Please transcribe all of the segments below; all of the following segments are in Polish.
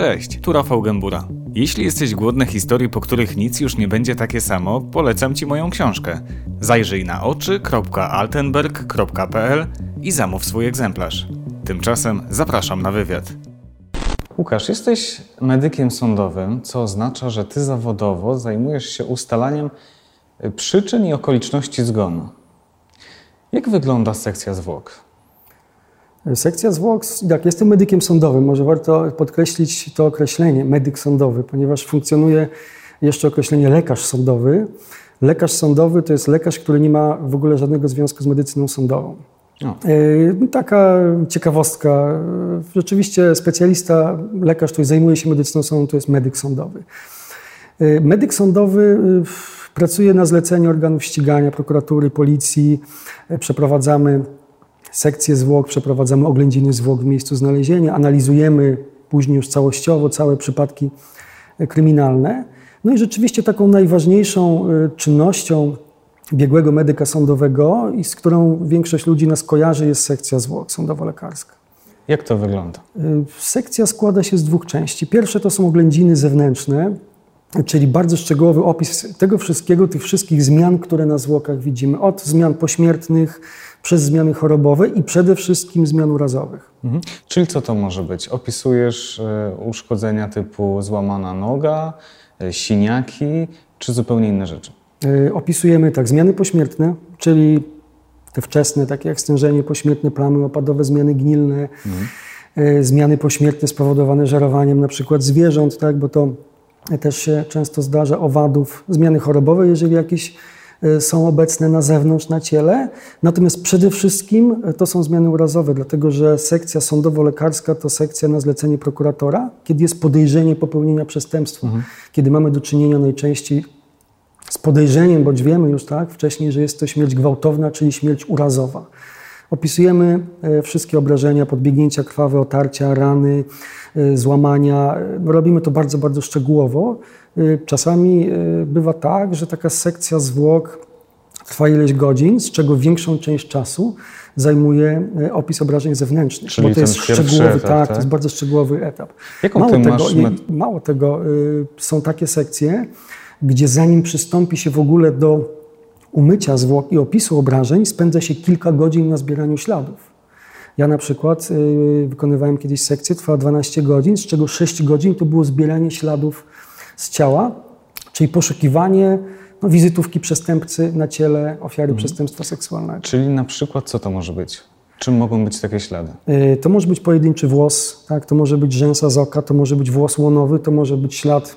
Cześć, tu Rafał Gębura. Jeśli jesteś głodny historii, po których nic już nie będzie takie samo, polecam Ci moją książkę. Zajrzyj na oczy.altenberg.pl i zamów swój egzemplarz. Tymczasem zapraszam na wywiad. Łukasz, jesteś medykiem sądowym, co oznacza, że Ty zawodowo zajmujesz się ustalaniem przyczyn i okoliczności zgonu. Jak wygląda sekcja zwłok? Sekcja zwłok, tak, jestem medykiem sądowym. Może warto podkreślić to określenie, medyk sądowy, ponieważ funkcjonuje jeszcze określenie lekarz sądowy. Lekarz sądowy to jest lekarz, który nie ma w ogóle żadnego związku z medycyną sądową. No. Taka ciekawostka. Rzeczywiście specjalista, lekarz, który zajmuje się medycyną sądową, to jest medyk sądowy. E, medyk sądowy pracuje na zlecenie organów ścigania, prokuratury, policji. Przeprowadzamy sekcję zwłok, przeprowadzamy oględziny zwłok w miejscu znalezienia, analizujemy później już całościowo całe przypadki e, kryminalne. No i rzeczywiście taką najważniejszą e, czynnością biegłego medyka sądowego i z którą większość ludzi nas kojarzy jest sekcja zwłok sądowo-lekarska. Jak to wygląda? E, sekcja składa się z dwóch części. Pierwsze to są oględziny zewnętrzne, czyli bardzo szczegółowy opis tego wszystkiego, tych wszystkich zmian, które na zwłokach widzimy. Od zmian pośmiertnych, przez zmiany chorobowe i przede wszystkim zmian urazowych. Mhm. Czyli co to może być? Opisujesz e, uszkodzenia typu złamana noga, e, siniaki, czy zupełnie inne rzeczy? E, opisujemy tak zmiany pośmiertne, czyli te wczesne, takie jak stężenie pośmiertne, plamy opadowe, zmiany gnilne, mhm. zmiany pośmiertne spowodowane żerowaniem na przykład zwierząt, tak, bo to też się często zdarza, owadów, zmiany chorobowe, jeżeli jakieś Y, są obecne na zewnątrz, na ciele. Natomiast przede wszystkim y, to są zmiany urazowe, dlatego że sekcja sądowo-lekarska to sekcja na zlecenie prokuratora, kiedy jest podejrzenie popełnienia przestępstwa. Mhm. Kiedy mamy do czynienia najczęściej z podejrzeniem, bądź wiemy już tak wcześniej, że jest to śmierć gwałtowna, czyli śmierć urazowa. Opisujemy y, wszystkie obrażenia, podbiegnięcia krwawe, otarcia, rany, złamania. No, robimy to bardzo, bardzo szczegółowo. Y, czasami bywa tak, że taka sekcja zwłok trwa ileś godzin, z czego większą część czasu zajmuje opis obrażeń zewnętrznych. Czyli bo to jest szczegółowy, etap, tak, tak, to jest bardzo szczegółowy etap. Jaką mało, tego, masz... mało tego, są takie sekcje, gdzie zanim przystąpi się w ogóle do umycia zwłok i opisu obrażeń, spędza się kilka godzin na zbieraniu śladów. Ja na przykład wykonywałem kiedyś sekcję, trwała 12 godzin, z czego 6 godzin to było zbieranie śladów z ciała, czyli poszukiwanie no, wizytówki przestępcy na ciele ofiary mhm. przestępstwa seksualnego. Czyli na przykład co to może być? Czym mogą być takie ślady? Y, to może być pojedynczy włos, tak? to może być rzęsa z oka, to może być włos łonowy, to może być ślad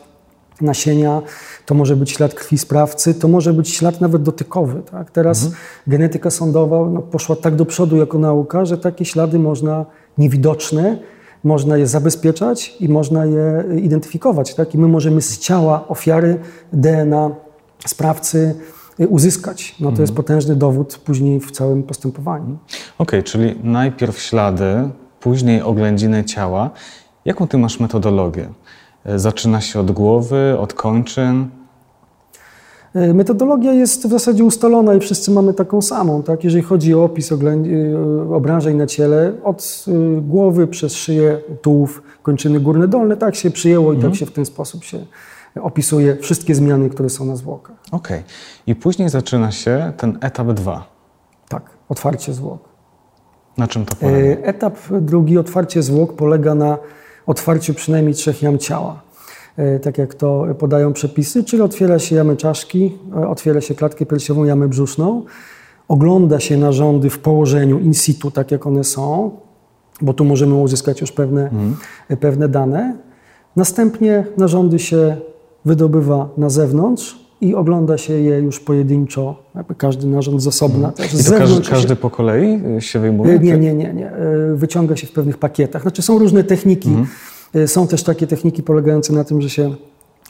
nasienia, to może być ślad krwi sprawcy, to może być ślad nawet dotykowy. Tak? Teraz mhm. genetyka sądowa no, poszła tak do przodu jako nauka, że takie ślady można niewidoczne można je zabezpieczać i można je identyfikować. Tak? I my możemy z ciała ofiary DNA sprawcy uzyskać. No to jest mhm. potężny dowód później w całym postępowaniu. Okej, okay, czyli najpierw ślady, później oględziny ciała. Jaką ty masz metodologię? Zaczyna się od głowy, od kończyn? E, metodologia jest w zasadzie ustalona i wszyscy mamy taką samą. Tak? Jeżeli chodzi o opis e, obrażeń na ciele, od e, głowy przez szyję, tułów, kończyny górne, dolne, tak się przyjęło i tak mhm. tak się w ten sposób się opisuje wszystkie zmiany, które są na zwłokach. Okej. Okay. I później zaczyna się ten etap 2. Tak, otwarcie zwłok. Na czym to polega? Etap drugi, otwarcie zwłok, polega na otwarciu przynajmniej trzech jam ciała. E, tak jak to podają przepisy, czyli otwiera się jamę czaszki, e, otwiera się klatkę piersiową, jamę brzuszną, ogląda się narządy w położeniu in situ, tak jak one są, bo tu możemy uzyskać już pewne, mhm. pewne dane. Następnie narządy się wydobywa na zewnątrz i ogląda się je już pojedynczo, jakby każdy narząd z osobna. Mhm. I to każdy, każdy po kolei się wyjmuje? Nie, nie, nie, nie. Wyciąga się w pewnych pakietach. Znaczy są różne techniki. Mhm Y, są też takie techniki polegające na tym, że się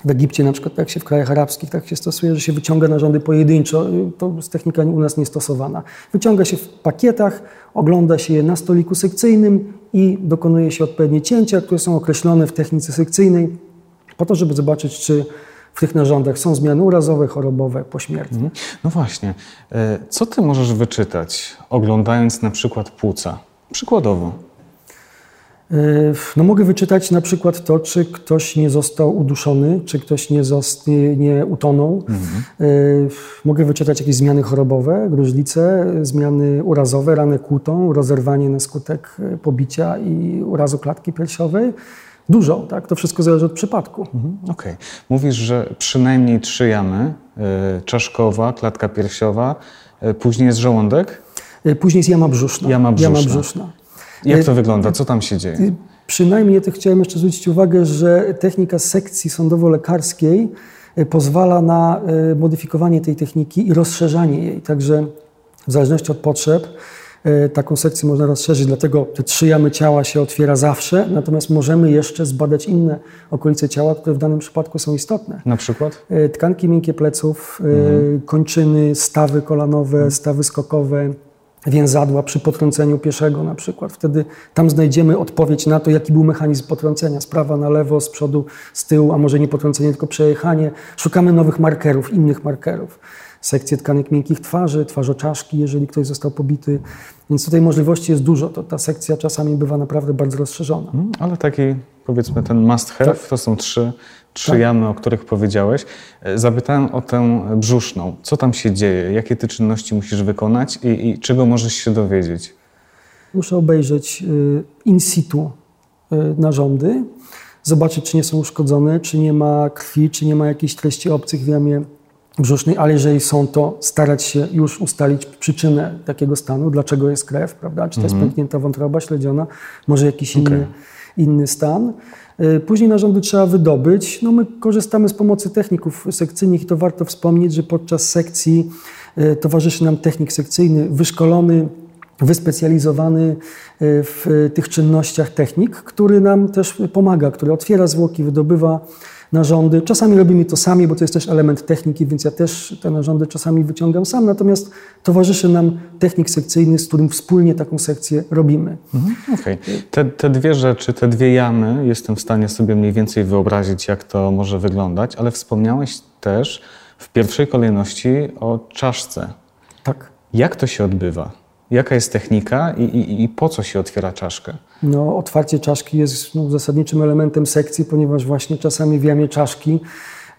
w Egipcie, na przykład jak się w krajach arabskich tak się stosuje, że się wyciąga narządy pojedynczo. Y, to jest technika u nas niestosowana. Wyciąga się w pakietach, ogląda się je na stoliku sekcyjnym i dokonuje się odpowiednie cięcia, które są określone w technice sekcyjnej, po to, żeby zobaczyć, czy w tych narządach są zmiany urazowe, chorobowe, pośmiertne. Mhm. No właśnie. E, co ty możesz wyczytać, oglądając na przykład płuca? Przykładowo. No mogę wyczytać na przykład to, czy ktoś nie został uduszony, czy ktoś nie, zost, nie, nie utonął. Mhm. Mogę wyczytać jakieś zmiany chorobowe, gruźlice, zmiany urazowe, ranę kłutą, rozerwanie na skutek pobicia i urazu klatki piersiowej. Dużo, tak? To wszystko zależy od przypadku. Mhm. Okej. Okay. Mówisz, że przynajmniej trzy jamy, czaszkowa, klatka piersiowa, później jest żołądek? Później jest jama brzuszna. Jama brzuszna. Jama brzuszna. Jak to y, wygląda? Co tam się dzieje? Y, przynajmniej to chciałem jeszcze zwrócić uwagę, że technika sekcji sądowo-lekarskiej y, pozwala na modyfikowanie tej techniki i rozszerzanie jej. Także w zależności od potrzeb taką sekcję można rozszerzyć, dlatego te trzy jamy ciała się otwiera zawsze, natomiast możemy jeszcze zbadać inne okolice ciała, które w danym przypadku są istotne. Na przykład? Tkanki miękkie pleców, mhm. kończyny, stawy kolanowe, stawy skokowe, więzadła przy potrąceniu pieszego na przykład. Wtedy tam znajdziemy odpowiedź na to, jaki był mechanizm potrącenia. Z prawa na lewo, z przodu, z tyłu, a może nie potrącenie, tylko przejechanie. Szukamy nowych markerów, innych markerów. Sekcje tkanek miękkich twarzy, twarzoczaszki, jeżeli ktoś został pobity. Więc tutaj możliwości jest dużo. To ta sekcja czasami bywa naprawdę bardzo rozszerzona. Mm, ale taki, powiedzmy, ten must have, tak. to są trzy trzy tak. jamy, o których powiedziałeś. E, zapytałem o tę brzuszną. Co tam się dzieje? Jakie ty czynności musisz wykonać i, i czego możesz się dowiedzieć? Muszę obejrzeć y, in situ y, narządy, zobaczyć, czy nie są uszkodzone, czy nie ma krwi, czy nie ma jakichś treści obcych w jamie brzusznej, ale jeżeli są, to starać się już ustalić przyczynę takiego stanu, dlaczego jest krew, prawda? Czy to jest mhm. pęknięta wątroba śledziona, może jakiś okay. inny, inny stan. E, później narządy trzeba wydobyć. No my korzystamy z pomocy techników sekcyjnych i to warto wspomnieć, że podczas sekcji e, towarzyszy nam technik sekcyjny wyszkolony, wyspecjalizowany e, w tych czynnościach technik, który nam też pomaga, który otwiera zwłoki, wydobywa narządy. Czasami robimy to sami, bo to jest też element techniki, więc ja też te narządy czasami wyciągam sam, natomiast towarzyszy nam technik sekcyjny, z którym wspólnie taką sekcję robimy. Mhm, Okej. Okay. Te, te dwie rzeczy, te dwie jamy, jestem w stanie sobie mniej więcej wyobrazić, jak to może wyglądać, ale wspomniałeś też w pierwszej kolejności o czaszce. Tak. Jak to się odbywa? Jaka jest technika i, i, i, po co się otwiera czaszkę? No, otwarcie czaszki jest no, zasadniczym elementem sekcji, ponieważ właśnie czasami w jamie czaszki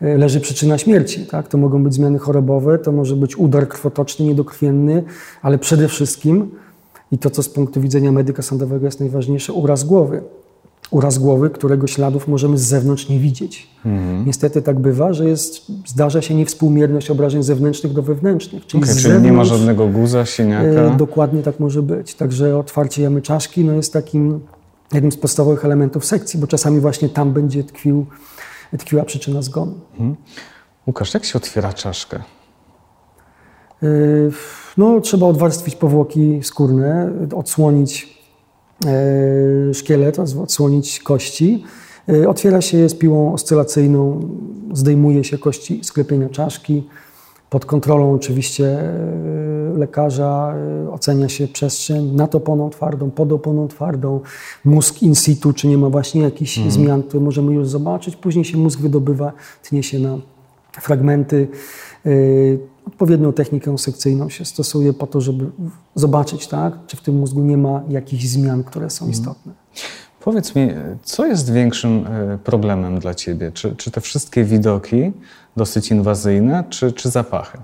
e, leży przyczyna śmierci. Tak? To mogą być zmiany chorobowe, to może być udar krwotoczny, niedokrwienny, ale przede wszystkim, i to co z punktu widzenia medyka sądowego jest najważniejsze, uraz głowy uraz głowy, którego śladów możemy z zewnątrz nie widzieć. Mhm. Niestety tak bywa, że jest, zdarza się niewspółmierność obrażeń zewnętrznych do wewnętrznych. Czyli, okay, czyli nie ma żadnego guza, siniaka? E, dokładnie tak może być. Także otwarcie jamy czaszki no jest takim jednym z podstawowych elementów sekcji, bo czasami właśnie tam będzie tkwił, tkwiła przyczyna zgonu. Mhm. Łukasz, jak się otwiera czaszkę? E, no, trzeba odwarstwić powłoki skórne, odsłonić szkielet, odsłonić kości. E, otwiera się je z piłą oscylacyjną, zdejmuje się kości sklepienia czaszki. Pod kontrolą oczywiście e, lekarza ocenia się przestrzeń nad oponą twardą, pod oponą twardą, mózg in situ, czy nie ma właśnie jakichś hmm. zmian, które możemy już zobaczyć. Później się mózg wydobywa, tnie się na fragmenty. Odpowiednią technikę sekcyjną się stosuje po to, żeby zobaczyć, tak, czy w tym mózgu nie ma jakichś zmian, które są mhm. istotne. Powiedz mi, co jest większym e, problemem dla Ciebie? Czy, czy te wszystkie widoki dosyć inwazyjne, czy, czy zapachy?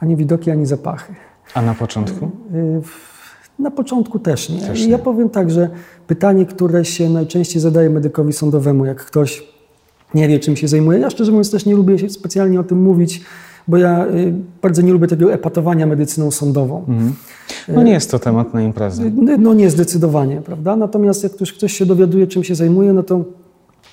Ani widoki, ani zapachy. A na początku? E, na początku też nie. Też nie. Ja powiem tak, że pytanie, które się najczęściej zadaje medykowi sądowemu, jak ktoś nie wie, czym się zajmuje. Ja szczerze mówiąc też nie lubię specjalnie o tym mówić, bo ja y, bardzo nie lubię tego epatowania medycyną sądową. Mhm. No nie jest to temat na imprezę. Y, no nie, zdecydowanie, prawda? Natomiast jak ktoś, ktoś się dowiaduje, czym się zajmuje, no to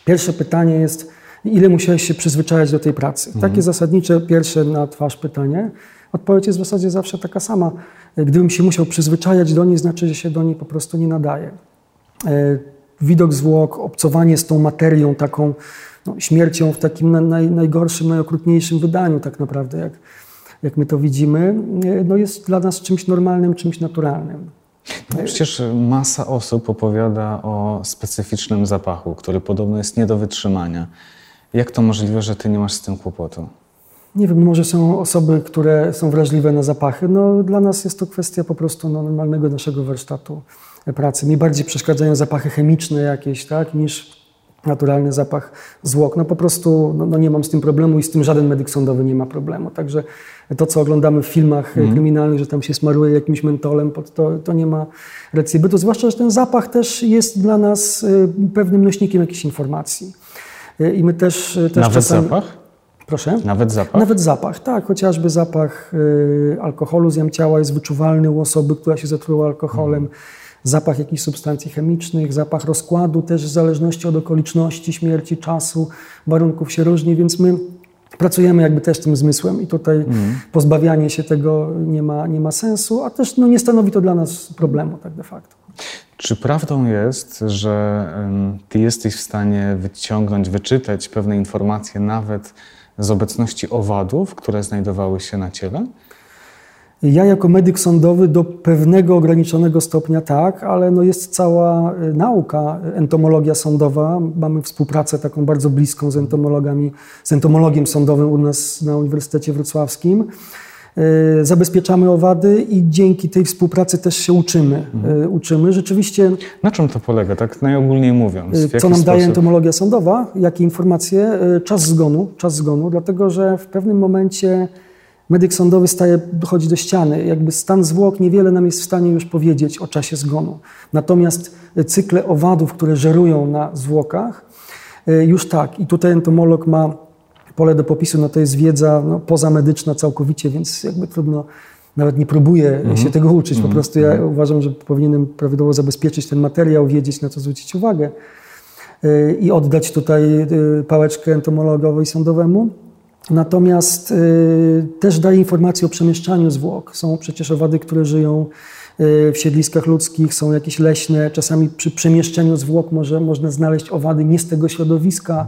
pierwsze pytanie jest, ile musiałeś się przyzwyczajać do tej pracy? Mhm. Takie zasadnicze, pierwsze na twarz pytanie. Odpowiedź jest w zasadzie zawsze taka sama. Gdybym się musiał przyzwyczajać do niej, znaczy, że się do niej po prostu nie nadaje. Widok zwłok, obcowanie z tą materią taką no, śmiercią w takim naj, najgorszym, najokrutniejszym wydaniu tak naprawdę, jak, jak my to widzimy, no jest dla nas czymś normalnym, czymś naturalnym. No przecież masa osób opowiada o specyficznym zapachu, który podobno jest nie do wytrzymania. Jak to możliwe, że ty nie masz z tym kłopotu? Nie wiem, może są osoby, które są wrażliwe na zapachy. No, dla nas jest to kwestia po prostu no, normalnego naszego warsztatu pracy. Mi bardziej przeszkadzają zapachy chemiczne jakieś, tak, niż naturalny zapach zwłok. No po prostu no, no, nie mam z tym problemu i z tym żaden medyk sądowy nie ma problemu. Także to, co oglądamy w filmach mm. kryminalnych, że tam się smaruje jakimś mentolem, to, to nie ma racji bytu. Zwłaszcza, że ten zapach też jest dla nas y, pewnym nośnikiem jakichś informacji. Y, I my też, też Nawet czasami... zapach? Proszę? Nawet zapach? Nawet zapach, tak. Chociażby zapach alkoholu z jam ciała jest wyczuwalny u osoby, która się zatruła alkoholem. Mm zapach jakichś substancji chemicznych, zapach rozkładu też w zależności od okoliczności śmierci, czasu, warunków się różni, więc my pracujemy jakby też tym zmysłem i tutaj mm. pozbawianie się tego nie ma, nie ma sensu, a też no, nie stanowi to dla nas problemu tak de facto. Czy prawdą jest, że ty jesteś w stanie wyciągnąć, wyczytać pewne informacje nawet z obecności owadów, które znajdowały się na ciele? Ja jako medyk sądowy do pewnego ograniczonego stopnia tak, ale no jest cała y, nauka, entomologia sądowa. Mamy współpracę taką bardzo bliską z entomologami, z entomologiem sądowym u nas na Uniwersytecie Wrocławskim. Y, zabezpieczamy owady i dzięki tej współpracy też się uczymy. Mhm. Uczymy rzeczywiście. Na czym to polega, tak najogólniej mówiąc? Co nam sposób? daje entomologia sądowa? Jakie informacje? Czas zgonu, czas zgonu, dlatego że w pewnym momencie medyk sądowy staje, dochodzi do ściany. Jakby stan zwłok niewiele nam jest w stanie już powiedzieć o czasie zgonu. Natomiast cykle owadów, które żerują na zwłokach, y, już tak. I tutaj entomolog ma pole do popisu, no to jest wiedza no, pozamedyczna całkowicie, więc jakby trudno, nawet nie próbuję mm -hmm. się tego uczyć. Po -hmm. prostu ja mm -hmm. uważam, że powinienem prawidłowo zabezpieczyć ten materiał, wiedzieć na co zwrócić uwagę y, i oddać tutaj pałeczkę entomologowi sądowemu. Natomiast y, też daje informacje o przemieszczaniu zwłok. Są przecież owady, które żyją y, w siedliskach ludzkich, są jakieś leśne. Czasami przy przemieszczeniu zwłok może, można znaleźć owady nie z tego środowiska.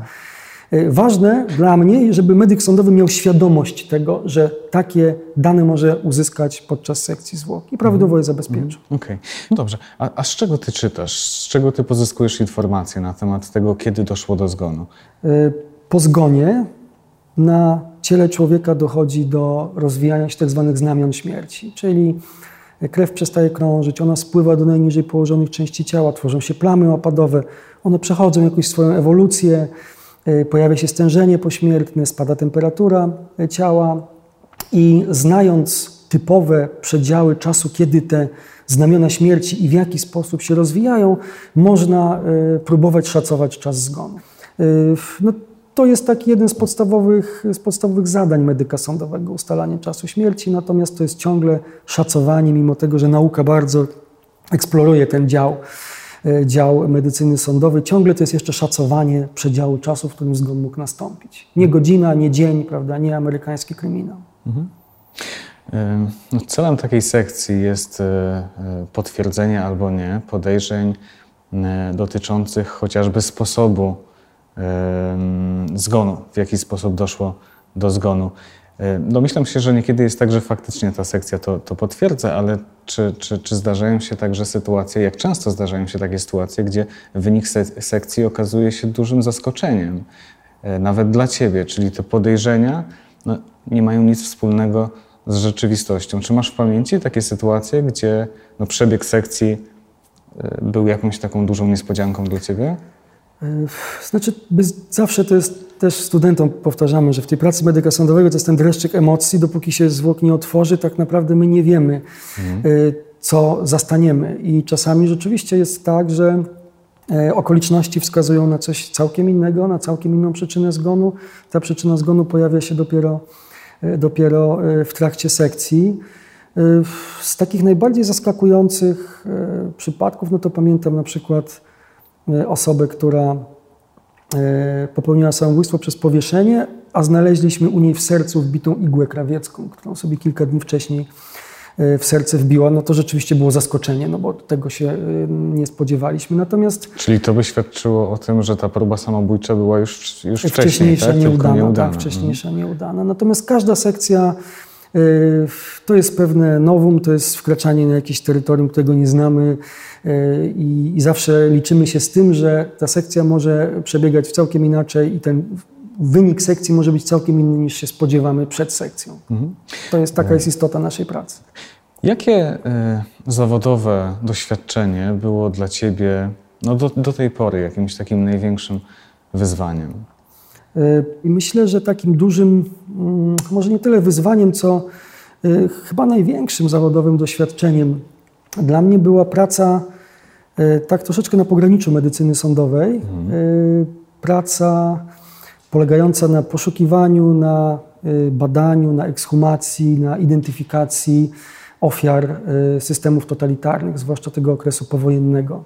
Y, ważne dla mnie, żeby medyk sądowy miał świadomość tego, że takie dane może uzyskać podczas sekcji zwłok i prawidłowo je mhm. zabezpieczył. Okej, okay. dobrze. A, a, z czego ty czytasz? Z czego ty pozyskujesz informacje na temat tego, kiedy doszło do zgonu? Po zgonie na ciele człowieka dochodzi do rozwijania się tzw. Tak znamion śmierci, czyli krew przestaje krążyć, ona spływa do najniżej położonych części ciała, tworzą się plamy opadowe, one przechodzą jakąś swoją ewolucję, e, pojawia się stężenie pośmiertne, spada temperatura e, ciała i znając typowe przedziały czasu, kiedy te znamiona śmierci i w jaki sposób się rozwijają, można e, próbować szacować czas zgonu. No, to jest taki jeden z podstawowych, z podstawowych zadań medyka sądowego, ustalanie czasu śmierci, natomiast to jest ciągle szacowanie, mimo tego, że nauka bardzo eksploruje ten dział, e, dział medycyny sądowej, ciągle to jest jeszcze szacowanie przedziału czasu, w którym zgon mógł nastąpić. Nie godzina, nie dzień, prawda, nie amerykański kryminał. Mhm. No, celem takiej sekcji jest e, e, potwierdzenie albo nie podejrzeń dotyczących chociażby sposobu zgonu, w jaki sposób doszło do zgonu. Domyślam się, że niekiedy jest tak, że faktycznie ta sekcja to, to potwierdza, ale czy, czy, czy zdarzają się także sytuacje, jak często zdarzają się takie sytuacje, gdzie wynik sekcji okazuje się dużym zaskoczeniem, e, nawet dla ciebie, czyli te podejrzenia no, nie mają nic wspólnego z rzeczywistością. Czy masz w pamięci takie sytuacje, gdzie no, przebieg sekcji e, był jakąś taką dużą niespodzianką dla ciebie? E, znaczy, zawsze to jest też studentom powtarzamy, że w tej pracy medyka sądowego to jest ten dreszczyk emocji, dopóki się zwłok nie otworzy, tak naprawdę my nie wiemy, mhm. E, co zastaniemy. I czasami rzeczywiście jest tak, że e, okoliczności wskazują na coś całkiem innego, na całkiem inną przyczynę zgonu. Ta przyczyna zgonu pojawia się dopiero, dopiero w trakcie sekcji. Z takich najbardziej zaskakujących przypadków, no to pamiętam na przykład E, osobę, która e, popełniła samobójstwo przez powieszenie, a znaleźliśmy u niej w sercu wbitą igłę krawiecką, którą sobie kilka dni wcześniej e, w serce wbiła, no to rzeczywiście było zaskoczenie, no bo tego się nie spodziewaliśmy. Natomiast... Czyli to by świadczyło o tym, że ta próba samobójcza była już, już wcześniej, wcześniejsza tak? nieudana, nieudana. Tak, wcześniejsza mhm. nieudana. Natomiast każda sekcja to jest pewne nowum, to jest wkraczanie na jakieś terytorium, którego nie znamy i, i zawsze liczymy się z tym, że ta sekcja może przebiegać całkiem inaczej i ten wynik sekcji może być całkiem inny niż się spodziewamy przed sekcją. To jest taka jest istota naszej pracy. Jakie y, zawodowe doświadczenie było dla Ciebie no, do, do tej pory jakimś takim największym wyzwaniem? I myślę, że takim dużym, mm, może nie tyle wyzwaniem, co y, chyba największym zawodowym doświadczeniem dla mnie była praca y, tak troszeczkę na pograniczu medycyny sądowej. Y, Praca polegająca na poszukiwaniu, na badaniu, na ekshumacji, na identyfikacji ofiar systemów totalitarnych, zwłaszcza tego okresu powojennego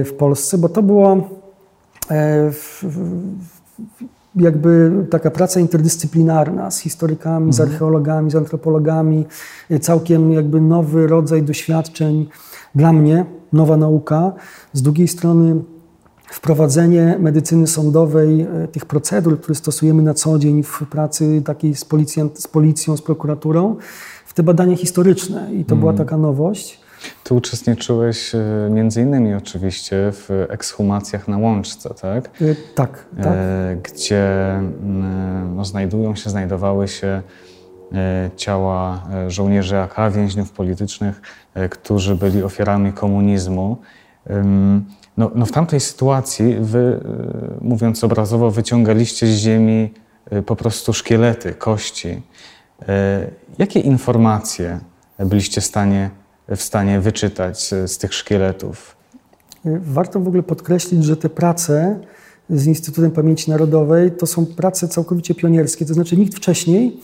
y, w Polsce, bo to była e, w- w- jakby taka praca interdyscyplinarna z historykami, z archeologami, z antropologami, y, całkiem jakby nowy rodzaj doświadczeń dla mnie, nowa nauka. Z drugiej strony wprowadzenie medycyny sądowej, e, tych procedur, które stosujemy na co dzień w pracy takiej z, policjant, z policją, z prokuraturą, w te badania historyczne. I to była taka nowość. Ty uczestniczyłeś y, między innymi oczywiście w ekshumacjach na Łączce, tak? Y, Tak, tak. E, gdzie mm, no, znajdują się, znajdowały się e, ciała e, żołnierzy AK, więźniów politycznych, e, którzy byli ofiarami komunizmu. No, no w tamtej sytuacji wy, e, mówiąc obrazowo, wyciągaliście z ziemi e, po prostu szkielety, kości. E, Jakie informacje byliście w stanie, w stanie wyczytać z, tych szkieletów? Warto w ogóle podkreślić, że te prace z Instytutem Pamięci Narodowej to są prace całkowicie pionierskie. To znaczy nikt wcześniej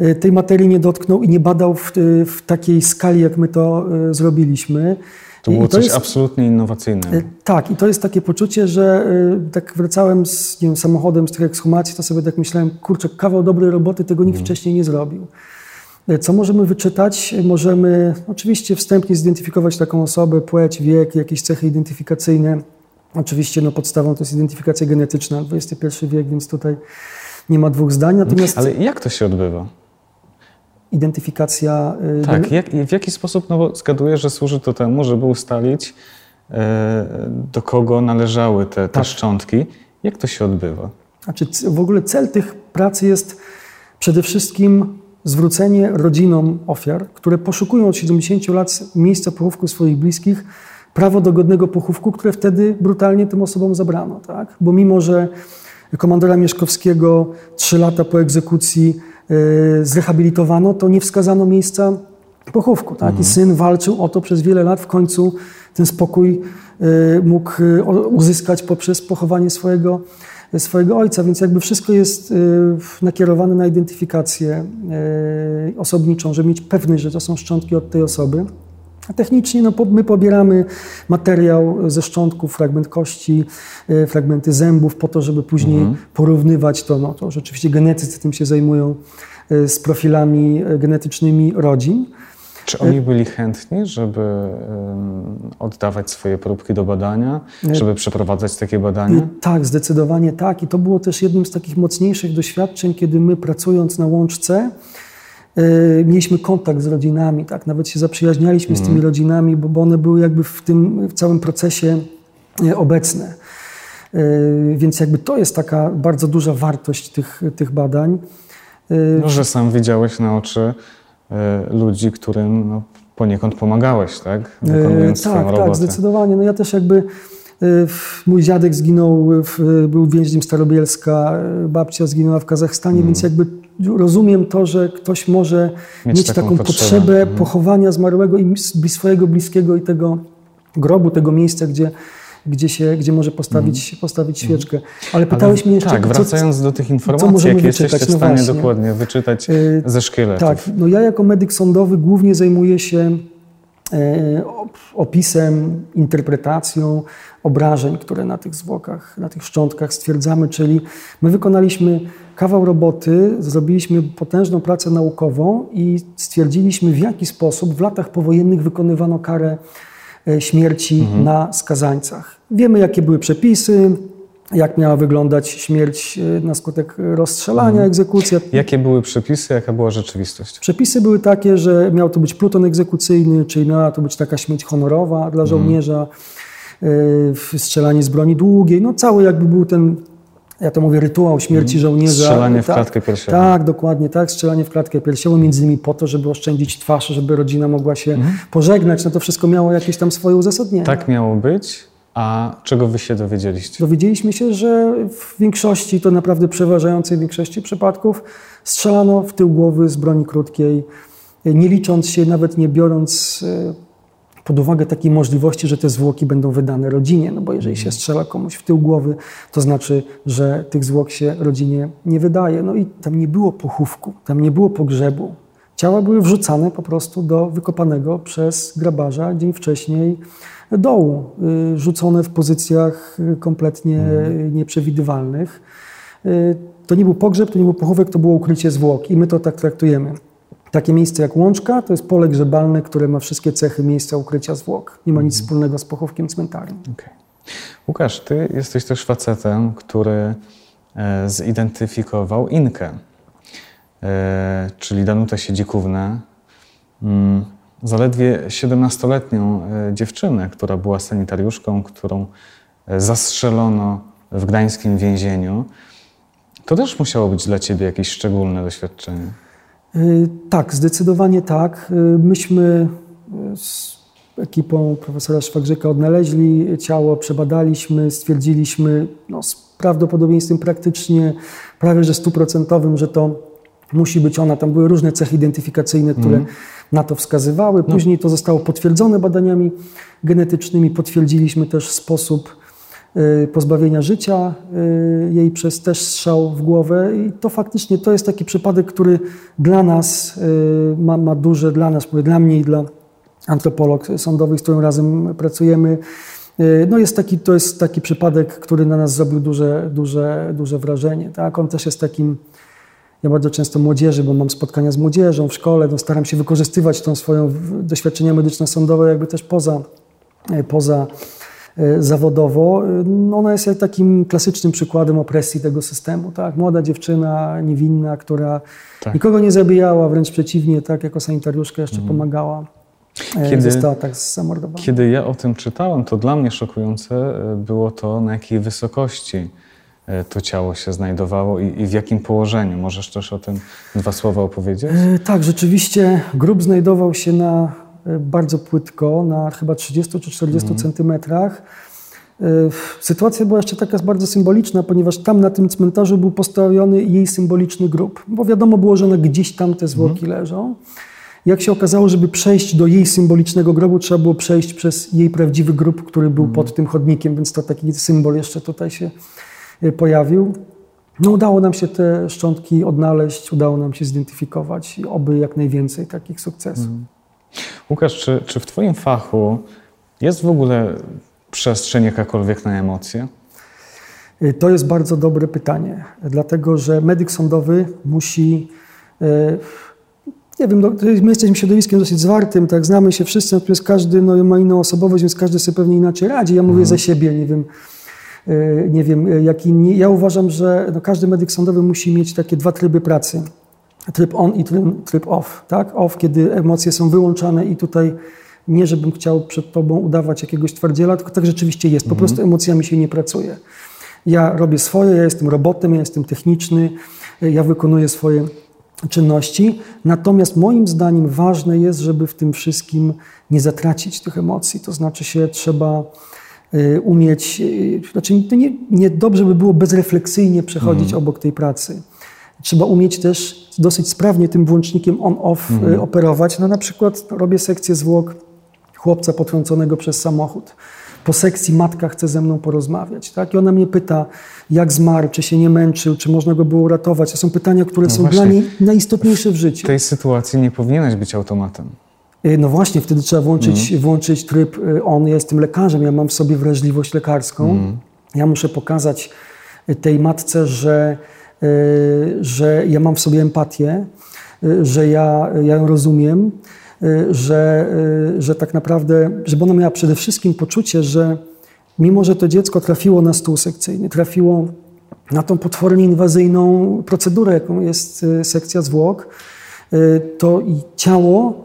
y, tej materii nie dotknął i nie badał w, y, w takiej skali, jak my to y, zrobiliśmy. To było coś jest- absolutnie innowacyjnego. Tak, i to jest takie poczucie, że tak wracałem z wiem, samochodem z tych ekshumacji, to sobie tak myślałem, kurczę, kawał dobrej roboty, tego nikt wcześniej nie zrobił. Co możemy wyczytać? Możemy oczywiście wstępnie zidentyfikować taką osobę, płeć, wiek, jakieś cechy identyfikacyjne. Oczywiście no, podstawą to jest identyfikacja genetyczna, XXI wiek, więc tutaj nie ma dwóch zdań. Natomiast Ale jak to się odbywa? identyfikacja... y, Tak, jak, w jaki sposób, no bo zgaduję, że służy to temu, żeby ustalić, e, do kogo należały te, te Tak. szczątki. Jak to się odbywa? Znaczy, w ogóle cel tych prac jest przede wszystkim zwrócenie rodzinom ofiar, które poszukują od 70 lat miejsca pochówku swoich bliskich, prawo do godnego pochówku, które wtedy brutalnie tym osobom zabrano. Tak? Bo mimo, że komandora Mieszkowskiego trzy lata po egzekucji yy, zrehabilitowano, to nie wskazano miejsca pochówku. Tak? I syn walczył o to przez wiele lat. W końcu ten spokój y, mógł o- uzyskać poprzez pochowanie swojego, swojego ojca. Więc jakby wszystko jest y, nakierowane na identyfikację y, osobniczą, żeby mieć pewność, że to są szczątki od tej osoby. A technicznie no, my pobieramy materiał ze szczątków, fragment kości, y, fragmenty zębów, po to, żeby później porównywać to, no, to rzeczywiście genetycy tym się zajmują, z profilami genetycznymi rodzin. Czy oni byli chętni, żeby oddawać swoje próbki do badania, żeby przeprowadzać takie badania? Y, Tak, zdecydowanie tak. I to było też jednym z takich mocniejszych doświadczeń, kiedy my pracując na łączce, y, mieliśmy kontakt z rodzinami, tak, nawet się zaprzyjaźnialiśmy z tymi rodzinami, bo, bo one były jakby w tym w całym procesie obecne. Więc jakby to jest taka bardzo duża wartość tych, tych badań. No, że sam widziałeś na oczy e, ludzi, którym no, poniekąd pomagałeś, tak? Wykonując E, swoją tak, robotę. tak, zdecydowanie. No ja też jakby, e, mój dziadek zginął, był więźniem Starobielska, e, babcia zginęła w Kazachstanie, więc jakby rozumiem to, że ktoś może Mieć mieć, taką taką, potrzebę. potrzebę, pochowania zmarłego i swojego bliskiego i tego grobu, tego miejsca, gdzie, gdzie, się, gdzie może postawić, postawić świeczkę. Ale pytałeś mnie jeszcze, Tak, co- wracając do tych informacji, możemy jakie jesteście wyczytać? w No stanie właśnie. dokładnie wyczytać Y, ze szkieletów. Tak, no ja jako medyk sądowy głównie zajmuję się e, op- opisem, interpretacją obrażeń, które na tych zwłokach, na tych szczątkach stwierdzamy, czyli my wykonaliśmy kawał roboty, zrobiliśmy potężną pracę naukową i stwierdziliśmy, w jaki sposób w latach powojennych wykonywano karę e, śmierci na skazańcach. Wiemy, jakie były przepisy, jak miała wyglądać śmierć e, na skutek rozstrzelania, egzekucja. Jakie były przepisy, jaka była rzeczywistość? Przepisy były takie, że miał to być pluton egzekucyjny, czyli miała to być taka śmierć honorowa dla żołnierza, yy, strzelanie z broni długiej. No cały jakby był ten ja to mówię, rytuał śmierci żołnierza. Strzelanie w tak, klatkę piersiową. Tak, dokładnie, tak, strzelanie w klatkę piersiową, między innymi po to, żeby oszczędzić twarz, żeby rodzina mogła się pożegnać. No to wszystko miało jakieś tam swoje uzasadnienie. Tak miało być, a czego wy się dowiedzieliście? Dowiedzieliśmy się, że w większości, to naprawdę przeważającej większości przypadków, strzelano w tył głowy z broni krótkiej, nie licząc się, nawet nie biorąc e, pod uwagę takiej możliwości, że te zwłoki będą wydane rodzinie, no bo jeżeli się strzela komuś w tył głowy, to znaczy, że tych zwłok się rodzinie nie wydaje. No i tam nie było pochówku, tam nie było pogrzebu. Ciała były wrzucane po prostu do wykopanego przez grabarza dzień wcześniej dołu, y, rzucone w pozycjach y, kompletnie nieprzewidywalnych. Y, To nie był pogrzeb, to nie był pochówek, to było ukrycie zwłok i my to tak traktujemy. Takie miejsce jak Łączka to jest pole grzebalne, które ma wszystkie cechy miejsca ukrycia zwłok. Nie ma nic wspólnego z pochówkiem cmentarnym. Okej. Łukasz, ty jesteś też facetem, który e, zidentyfikował Inkę, e, czyli Danutę Siedzikównę, mm, zaledwie 17-letnią e, dziewczynę, która była sanitariuszką, którą zastrzelono w gdańskim więzieniu. To też musiało być dla ciebie jakieś szczególne doświadczenie. Y, Tak, zdecydowanie tak. Y, Myśmy y, z ekipą profesora Szwagrzyka odnaleźli ciało, przebadaliśmy, stwierdziliśmy no, z prawdopodobieństwem praktycznie prawie że stuprocentowym, że to musi być ona. Tam były różne cechy identyfikacyjne, które na to wskazywały. Później to zostało potwierdzone badaniami genetycznymi. Potwierdziliśmy też sposób pozbawienia życia y, jej przez też strzał w głowę i to faktycznie to jest taki przypadek, który dla nas y, ma, ma duże, dla nas, mówię, dla mnie i dla antropolog sądowych, z którym razem pracujemy, y, no jest taki, to jest taki przypadek, który na nas zrobił duże, duże, duże wrażenie. Tak? On też jest takim, ja bardzo często młodzieży, bo mam spotkania z młodzieżą w szkole, no staram się wykorzystywać tą swoją doświadczenia medyczno-sądowe jakby też poza, poza zawodowo. E, No ona jest jak takim klasycznym przykładem opresji tego systemu. Tak? Młoda dziewczyna, niewinna, która Tak. nikogo nie zabijała, wręcz przeciwnie, tak jako sanitariuszka jeszcze pomagała. e, Kiedy- Została tak zamordowana. Kiedy ja o tym czytałem, to dla mnie szokujące e, było to, na jakiej wysokości e, to ciało się znajdowało i, i w jakim położeniu. Możesz też o tym dwa słowa opowiedzieć? E, Tak, rzeczywiście grób znajdował się na e, bardzo płytko, na chyba 30 czy 40 centymetrach. E, Sytuacja była jeszcze taka bardzo symboliczna, ponieważ tam na tym cmentarzu był postawiony jej symboliczny grób, bo wiadomo było, że one gdzieś tam te zwłoki leżą. Jak się okazało, żeby przejść do jej symbolicznego grobu, trzeba było przejść przez jej prawdziwy grób, który był pod tym chodnikiem, więc to taki symbol jeszcze tutaj się e, pojawił. No udało nam się te szczątki odnaleźć, udało nam się zidentyfikować i oby jak najwięcej takich sukcesów. Łukasz, czy, czy w Twoim fachu jest w ogóle przestrzeń jakakolwiek na emocje? Y, To jest bardzo dobre pytanie, dlatego że medyk sądowy musi. e, Nie wiem, no, my jesteśmy środowiskiem dosyć zwartym, tak, znamy się wszyscy, natomiast każdy no, ma inną osobowość, więc każdy sobie pewnie inaczej radzi. Ja mówię za siebie, nie wiem, e, nie wiem jak inni. Ja uważam, że no, każdy medyk sądowy musi mieć takie dwa tryby pracy. Tryb on i tryb, off. Tak? Off, kiedy emocje są wyłączane i tutaj nie, żebym chciał przed tobą udawać jakiegoś twardziela, tylko tak rzeczywiście jest. Po prostu emocjami się nie pracuje. Ja robię swoje, ja jestem robotem, ja jestem techniczny, ja wykonuję swoje czynności. Natomiast moim zdaniem ważne jest, żeby w tym wszystkim nie zatracić tych emocji. To znaczy się trzeba y, umieć, y, znaczy to nie, nie dobrze by było bezrefleksyjnie przechodzić obok tej pracy. Trzeba umieć też dosyć sprawnie tym włącznikiem on-off y, operować. No na przykład robię sekcję zwłok chłopca potrąconego przez samochód. Po sekcji matka chce ze mną porozmawiać. Tak? I ona mnie pyta, jak zmarł, czy się nie męczył, czy można go było uratować. To są pytania, które są właśnie. dla niej najistotniejsze w W życiu. tej sytuacji nie powinieneś być automatem. Y, No właśnie, wtedy trzeba włączyć, włączyć tryb y, on. Ja jestem lekarzem, ja mam w sobie wrażliwość lekarską. Ja muszę pokazać tej matce, że, że ja mam w sobie empatię, że ja, ja ją rozumiem, że, że tak naprawdę, żeby ona miała przede wszystkim poczucie, że mimo, że to dziecko trafiło na stół sekcyjny, trafiło na tą potwornie inwazyjną procedurę, jaką jest y, sekcja zwłok, y, to i ciało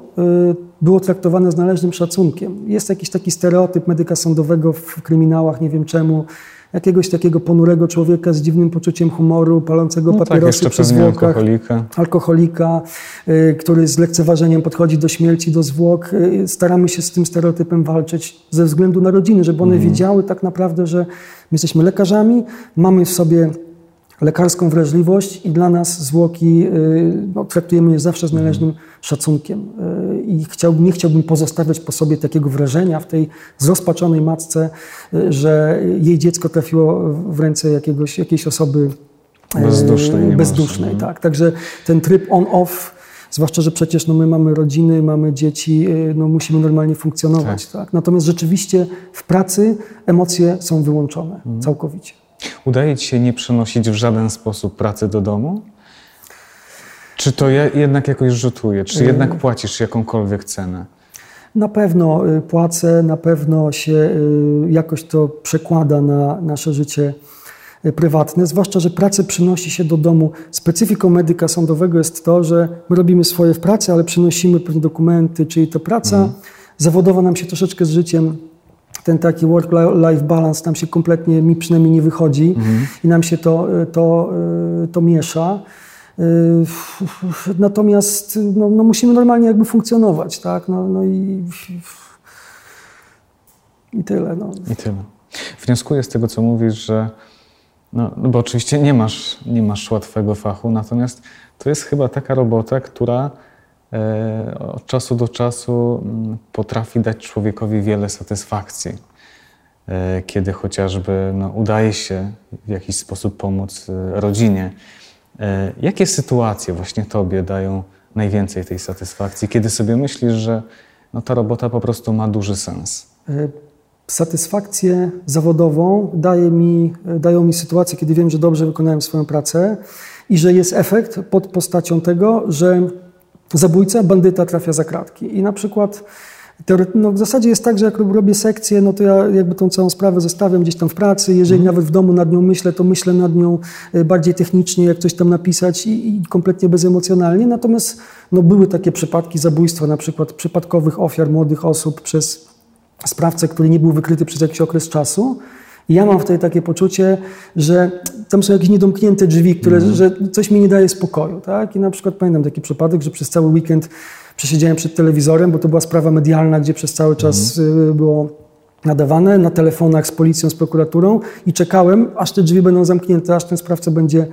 y, było traktowane z należnym szacunkiem. Jest jakiś taki stereotyp medyka sądowego w kryminałach, nie wiem czemu, jakiegoś takiego ponurego człowieka z dziwnym poczuciem humoru, palącego No tak, papierosy jeszcze przy zwłokach, alkoholika. alkoholika, y, który z lekceważeniem podchodzi do śmierci, do zwłok. Y, Staramy się z tym stereotypem walczyć ze względu na rodziny, żeby one wiedziały tak naprawdę, że my jesteśmy lekarzami, mamy w sobie lekarską wrażliwość i dla nas zwłoki y, no, traktujemy je zawsze z należnym szacunkiem. Y, I chciałbym, nie chciałbym pozostawiać po sobie takiego wrażenia w tej zrozpaczonej matce, y, że jej dziecko trafiło w ręce jakiegoś, jakiejś osoby Bezdusznej bezdusznej no. tak. Także ten tryb on-off, zwłaszcza, że przecież no, my mamy rodziny, mamy dzieci, no, musimy normalnie funkcjonować. Tak. Natomiast rzeczywiście w pracy emocje są wyłączone Mhm. całkowicie. Udaje ci się nie przenosić w żaden sposób pracy do domu? Czy to je, jednak jakoś rzutuje? Czy jednak płacisz jakąkolwiek cenę? Na pewno y, płacę, na pewno się y, jakoś to przekłada na nasze życie y, prywatne, zwłaszcza, że pracę przynosi się do domu. Specyfiką medyka sądowego jest to, że my robimy swoje w pracy, ale przynosimy pewne dokumenty, czyli to praca zawodowa nam się troszeczkę z życiem ten taki work-life balance nam się kompletnie, mi przynajmniej nie wychodzi i nam się to, to, y, to miesza. Y, Natomiast no, no musimy normalnie jakby funkcjonować, tak? No, no i, i tyle. No. I tyle. Wnioskuję z tego, co mówisz, że no, no bo oczywiście nie masz, nie masz łatwego fachu, natomiast to jest chyba taka robota, która e, od czasu do czasu mm, potrafi dać człowiekowi wiele satysfakcji. E, kiedy chociażby no, udaje się w jakiś sposób pomóc e, rodzinie. E, jakie sytuacje właśnie Tobie dają najwięcej tej satysfakcji, kiedy sobie myślisz, że no, ta robota po prostu ma duży sens? Satysfakcję zawodową daje mi, dają mi sytuacje, kiedy wiem, że dobrze wykonałem swoją pracę i że jest efekt pod postacią tego, że zabójca, bandyta trafia za kratki. I na przykład no w zasadzie jest tak, że jak robię sekcję, no to ja jakby tą całą sprawę zostawiam gdzieś tam w pracy. Jeżeli nawet w domu nad nią myślę, to myślę nad nią y, bardziej technicznie, jak coś tam napisać i, i kompletnie bezemocjonalnie. Natomiast no, były takie przypadki zabójstwa, na przykład przypadkowych ofiar młodych osób przez sprawcę, który nie był wykryty przez jakiś okres czasu. I ja mam wtedy takie poczucie, że tam są jakieś niedomknięte drzwi, które, że coś mi nie daje spokoju. Tak? I na przykład pamiętam taki przypadek, że przez cały weekend przesiedziałem przed telewizorem, bo to była sprawa medialna, gdzie przez cały czas y, było nadawane na telefonach z policją, z prokuraturą i czekałem, aż te drzwi będą zamknięte, aż ten sprawca będzie,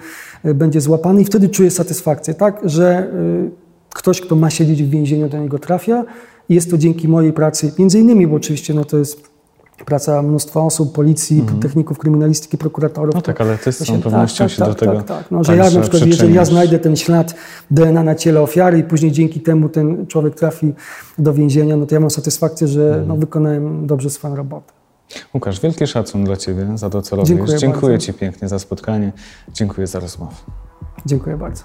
y, będzie złapany i wtedy czuję satysfakcję, tak, że y, ktoś, kto ma siedzieć w więzieniu, do niego trafia i jest to dzięki mojej pracy, między innymi, bo oczywiście no, to jest praca mnóstwa osób, policji, techników kryminalistyki, prokuratorów. No tak, ale ty z całą pewnością się do tego Tak, tak. No, że ja na przykład, jeżeli ja znajdę ten ślad DNA na ciele ofiary i później dzięki temu ten człowiek trafi do więzienia, no to ja mam satysfakcję, że Mhm. no, wykonałem dobrze swoją robotę. Łukasz, wielki szacun dla Ciebie za to, co robisz. Dziękuję Dziękuję bardzo. Ci pięknie za spotkanie. Dziękuję za rozmowę. Dziękuję bardzo.